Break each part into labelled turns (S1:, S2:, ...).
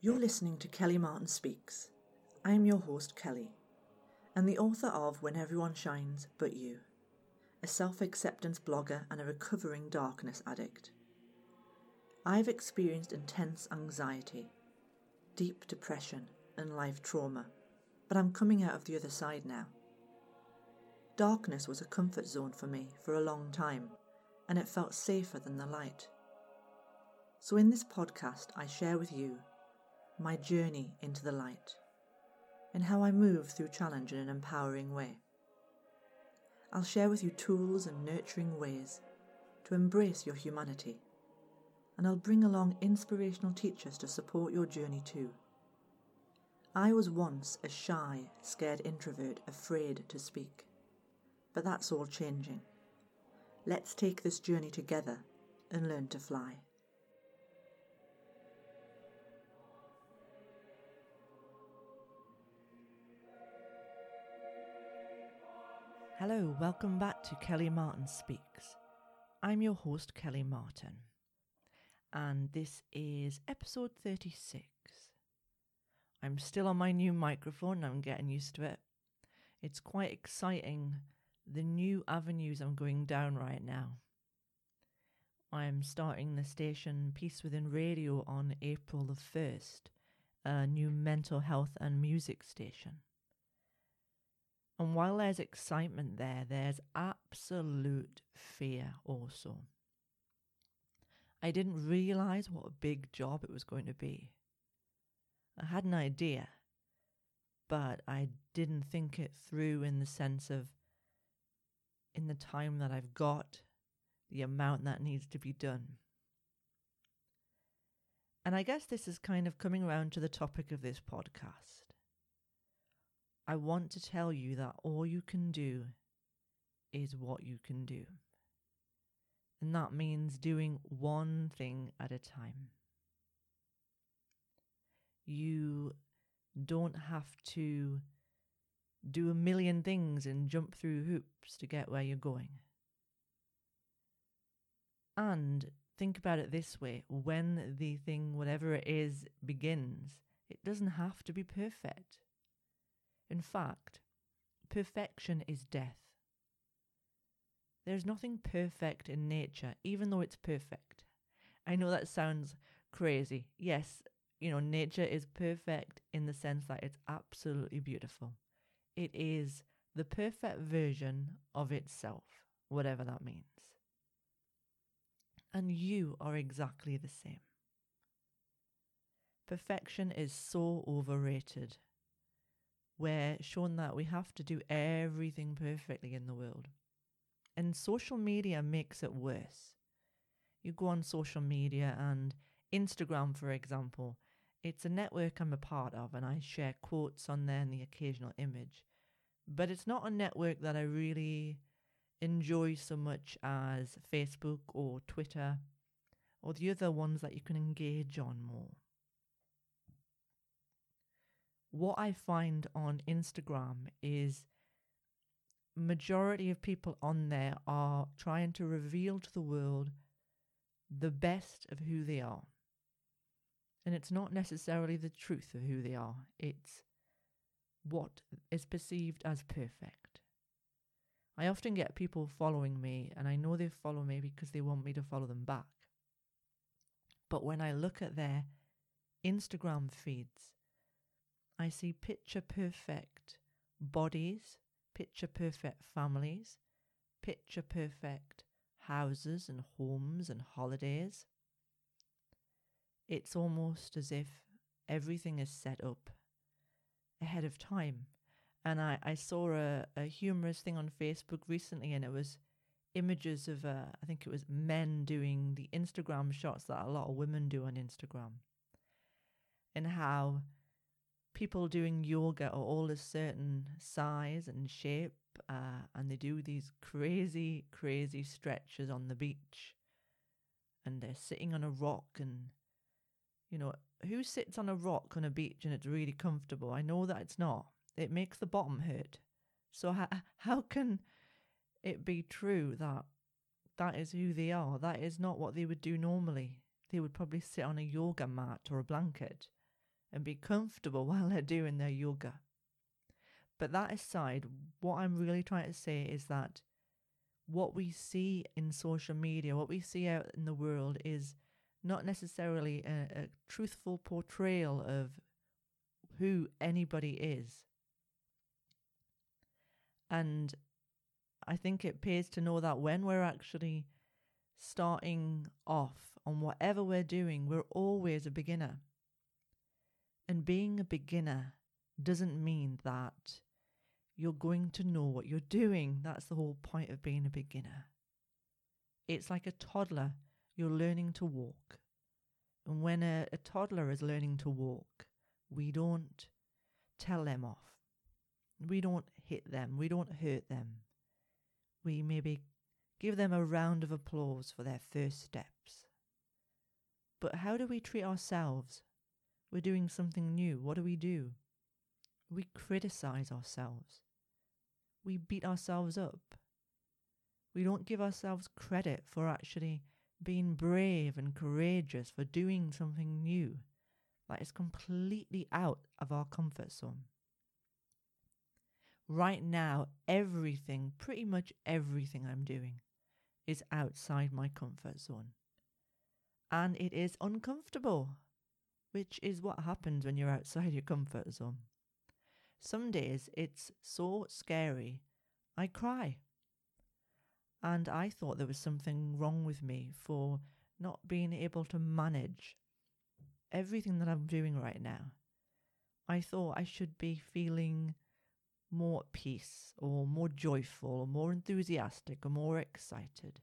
S1: You're listening to Kelly Martin Speaks. I'm your host, Kelly, and the author of When Everyone Shines But You, a self acceptance blogger and a recovering darkness addict. I've experienced intense anxiety, deep depression, and life trauma, but I'm coming out of the other side now. Darkness was a comfort zone for me for a long time, and it felt safer than the light. So, in this podcast, I share with you my journey into the light and how I move through challenge in an empowering way. I'll share with you tools and nurturing ways to embrace your humanity, and I'll bring along inspirational teachers to support your journey too. I was once a shy, scared introvert afraid to speak, but that's all changing. Let's take this journey together and learn to fly. Hello, welcome back to Kelly Martin Speaks. I'm your host, Kelly Martin, and this is episode 36. I'm still on my new microphone, I'm getting used to it. It's quite exciting the new avenues I'm going down right now. I'm starting the station Peace Within Radio on April the 1st, a new mental health and music station. And while there's excitement there, there's absolute fear also. I didn't realize what a big job it was going to be. I had an idea, but I didn't think it through in the sense of in the time that I've got, the amount that needs to be done. And I guess this is kind of coming around to the topic of this podcast. I want to tell you that all you can do is what you can do. And that means doing one thing at a time. You don't have to do a million things and jump through hoops to get where you're going. And think about it this way when the thing, whatever it is, begins, it doesn't have to be perfect. In fact, perfection is death. There's nothing perfect in nature, even though it's perfect. I know that sounds crazy. Yes, you know, nature is perfect in the sense that it's absolutely beautiful. It is the perfect version of itself, whatever that means. And you are exactly the same. Perfection is so overrated we're shown that we have to do everything perfectly in the world. And social media makes it worse. You go on social media and Instagram, for example, it's a network I'm a part of, and I share quotes on there and the occasional image. But it's not a network that I really enjoy so much as Facebook or Twitter or the other ones that you can engage on more what I find on Instagram is majority of people on there are trying to reveal to the world the best of who they are. And it's not necessarily the truth of who they are, it's what is perceived as perfect. I often get people following me, and I know they follow me because they want me to follow them back. But when I look at their Instagram feeds, I see picture perfect bodies, picture perfect families, picture perfect houses and homes and holidays. It's almost as if everything is set up ahead of time. And I, I saw a, a humorous thing on Facebook recently, and it was images of, uh, I think it was men doing the Instagram shots that a lot of women do on Instagram. And how people doing yoga are all a certain size and shape, uh, and they do these crazy, crazy stretches on the beach. And they're sitting on a rock, and you know, who sits on a rock on a beach and it's really comfortable? I know that it's not. It makes the bottom hurt. So, how, how can it be true that that is who they are? That is not what they would do normally. They would probably sit on a yoga mat or a blanket and be comfortable while they're doing their yoga. But that aside, what I'm really trying to say is that what we see in social media, what we see out in the world, is not necessarily a, a truthful portrayal of who anybody is. And I think it pays to know that when we're actually starting off on whatever we're doing, we're always a beginner. And being a beginner doesn't mean that you're going to know what you're doing. That's the whole point of being a beginner. It's like a toddler, you're learning to walk. And when a, a toddler is learning to walk, we don't tell them off. We don't hit them. We don't hurt them. We maybe give them a round of applause for their first steps. But how do we treat ourselves? We're doing something new. What do we do? We criticize ourselves. We beat ourselves up. We don't give ourselves credit for actually being brave and courageous for doing something new that is completely out of our comfort zone. Right now, everything, pretty much everything I'm doing, is outside my comfort zone. And it is uncomfortable, which is what happens when you're outside your comfort zone. Some days it's so scary, I cry. And I thought there was something wrong with me for not being able to manage everything that I'm doing right now. I thought I should be feeling more at peace or more joyful or more enthusiastic or more excited.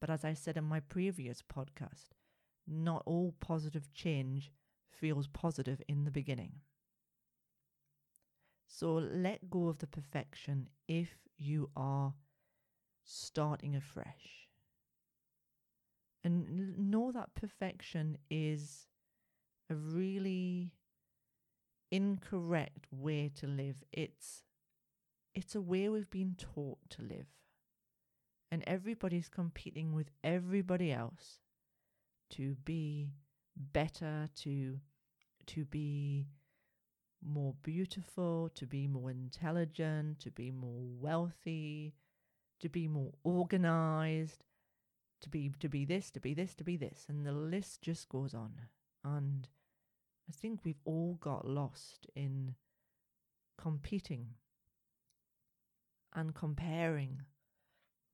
S1: But as I said in my previous podcast, not all positive change feels positive in the beginning. So let go of the perfection if you are starting afresh. And know that perfection is a really incorrect way to live. It's it's a way we've been taught to live. And everybody's competing with everybody else to be better, to to be more beautiful, to be more intelligent, to be more wealthy, to be more organized, to be to be this, to be this, to be this, and the list just goes on. And I think we've all got lost in competing and comparing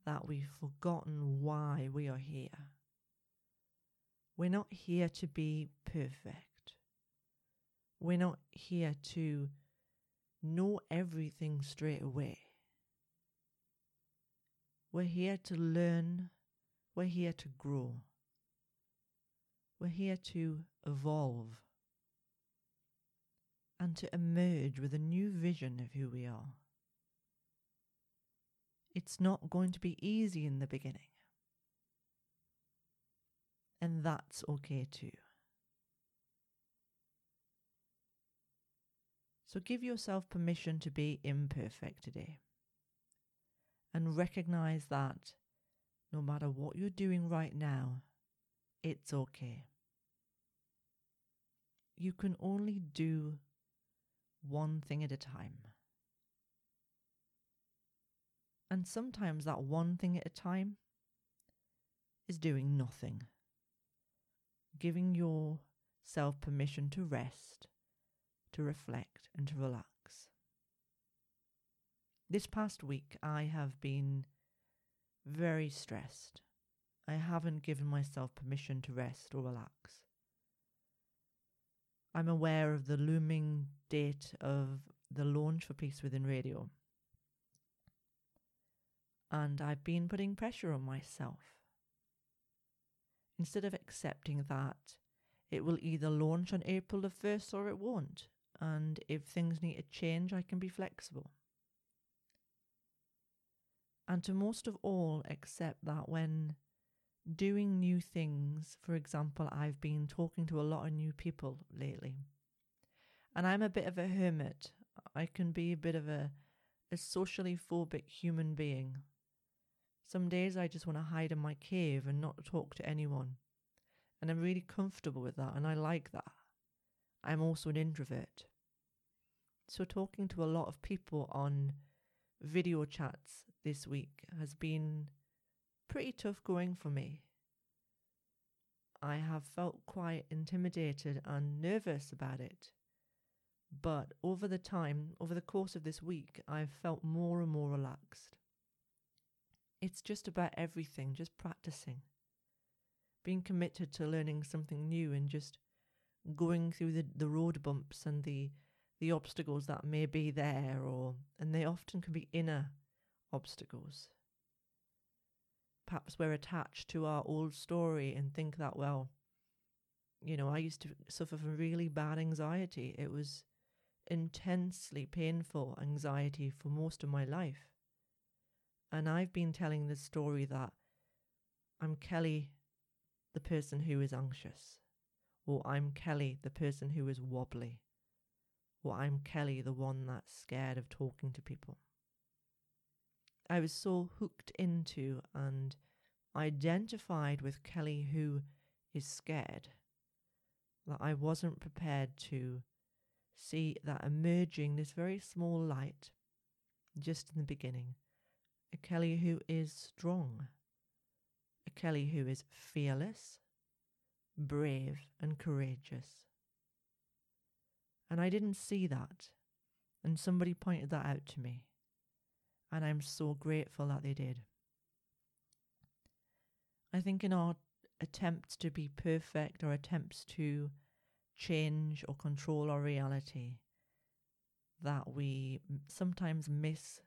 S1: that we've forgotten why we are here. We're not here to be perfect. We're not here to know everything straight away. We're here to learn. We're here to grow. We're here to evolve and to emerge with a new vision of who we are. It's not going to be easy in the beginning. And that's okay too. So give yourself permission to be imperfect today. And recognize that no matter what you're doing right now, it's okay. You can only do one thing at a time. And sometimes that one thing at a time is doing nothing, giving yourself permission to rest, to reflect, and to relax. This past week, I have been very stressed. I haven't given myself permission to rest or relax. I'm aware of the looming date of the launch for Peace Within Radio and I've been putting pressure on myself. Instead of accepting that it will either launch on April the 1st or it won't, and if things need to change, I can be flexible. And to most of all, accept that when doing new things, for example, I've been talking to a lot of new people lately, and I'm a bit of a hermit. I can be a bit of a, a socially phobic human being. Some days I just want to hide in my cave and not talk to anyone. And I'm really comfortable with that and I like that.
S2: I'm also an introvert. So, talking to a lot of people on video chats this week has been pretty tough going for me. I have felt quite intimidated and nervous about it. But over the time, over the course of this week, I've felt more and more relaxed. It's just about everything, just practicing, being committed to learning something new and just going through the, the road bumps and the the obstacles that may be there or and they often can be inner obstacles. Perhaps we're attached to our old story and think that well you know i used to suffer from really bad anxiety. It was intensely painful anxiety for most of my life and i've been telling the story that i'm kelly the person who is anxious or i'm kelly the person who is wobbly or I'm Kelly, the one that's scared of talking to people. I was so hooked into and identified with Kelly, who is scared, that I wasn't prepared to see that emerging this very small light just in the beginning. A Kelly who is strong, a Kelly who is fearless, brave, and courageous. And I didn't see that. And somebody pointed that out to me. And I'm so grateful that they did. I think in our attempts to be perfect or attempts to change or control our reality, that we sometimes miss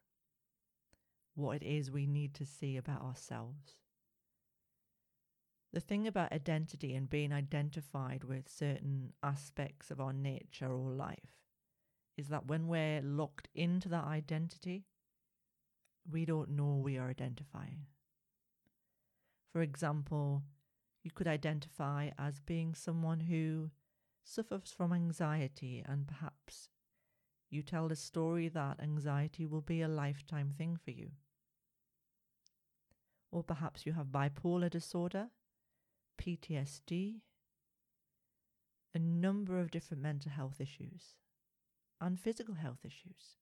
S2: what it is we need to see about ourselves. The thing about identity and being identified with certain aspects of our nature or life is that when we're locked into that identity, we don't know we are identifying. For example, you could identify as being someone who suffers from anxiety, and perhaps you tell the story that anxiety will be a lifetime thing for you. Or perhaps you have bipolar disorder PTSD, a number of different mental health issues and physical health issues.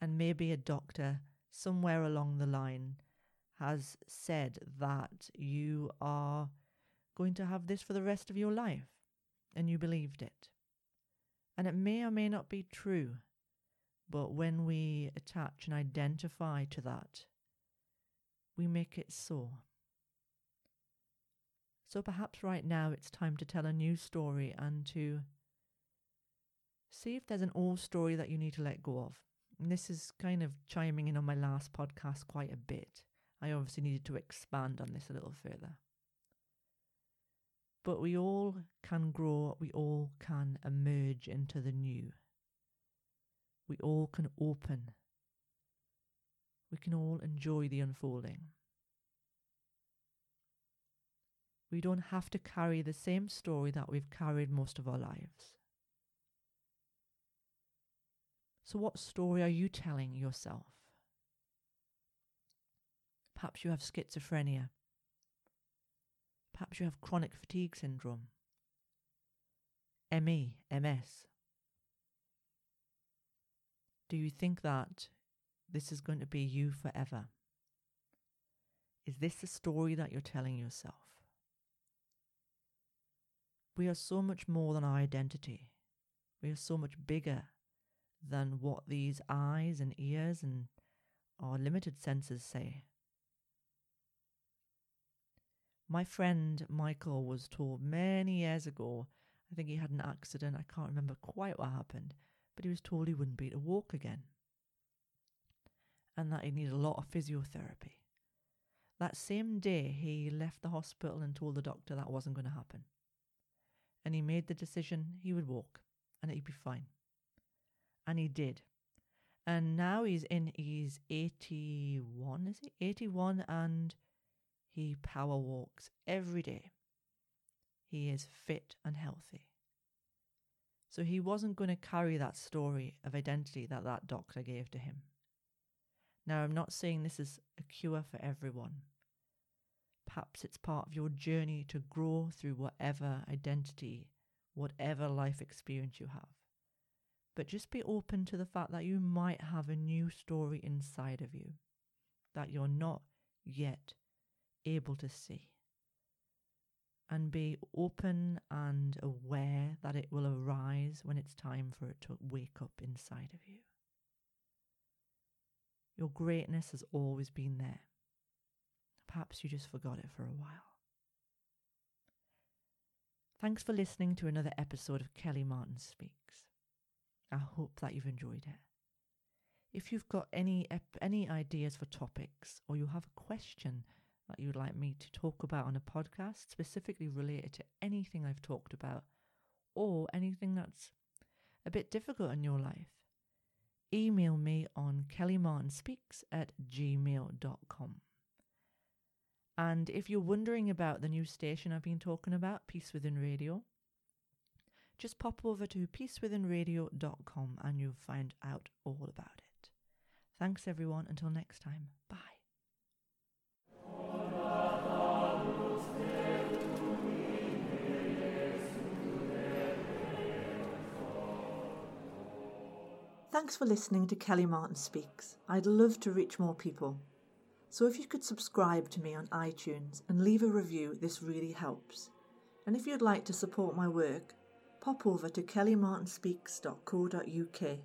S2: And maybe a doctor somewhere along the line has said that you are going to have this for the rest of your life and you believed it. And it may or may not be true, but when we attach and identify to that, we make it so. So perhaps right now it's time to tell a new story and to see if there's an old story that you need to let go of. And this is kind of chiming in on my last podcast quite a bit. I obviously needed to expand on this a little further. But we all can grow, we all can emerge into the new. We all can open. We can all enjoy the unfolding. We don't have to carry the same story that we've carried most of our lives. So, what story are you telling yourself? Perhaps you have schizophrenia. Perhaps you have chronic fatigue syndrome. ME, MS. Do you think that this is going to be you forever? Is this the story that you're telling yourself? We are so much more than our identity. We are so much bigger than what these eyes and ears and our limited senses say. My friend Michael was told many years ago, I think he had an accident, I can't remember quite what happened, but he was told he wouldn't be able to walk again and that he needed a lot of physiotherapy. That same day, he left the hospital and told the doctor that wasn't going to happen and he made the decision he would walk and he'd be fine. And he did. And now he's in his 81, is he? 81 and he power walks every day. He is fit and healthy. So he wasn't going to carry that story of identity that that doctor gave to him. Now, I'm not saying this is a cure for everyone. Perhaps it's part of your journey to grow through whatever identity whatever life experience you have. But just be open to the fact that you might have a new story inside of you that you're not yet able to see. And be open and aware that it will arise when it's time for it to wake up inside of you. Your greatness has always been there. Perhaps you just forgot it for a while. Thanks for listening to another episode of Kelly Martin Speaks. I hope that you've enjoyed it. If you've got any any ideas for topics or you have a question that you'd like me to talk about on a podcast specifically related to anything I've talked about or anything that's a bit difficult in your life, email me on kellymartinspeaks at gmail.com. And if you're wondering about the new station I've been talking about, Peace Within Radio, just pop over to peacewithinradio.com and you'll find out all about it. Thanks, everyone. Until next time. Bye.
S1: Thanks for listening to Kelly Martin Speaks. I'd love to reach more people. So if you could subscribe to me on iTunes and leave a review, this really helps. And if you'd like to support my work, pop over to kellymartinspeaks.co.uk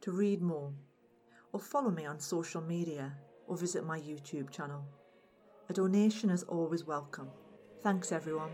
S1: to read more, or follow me on social media, or visit my YouTube channel. A donation is always welcome. Thanks, everyone.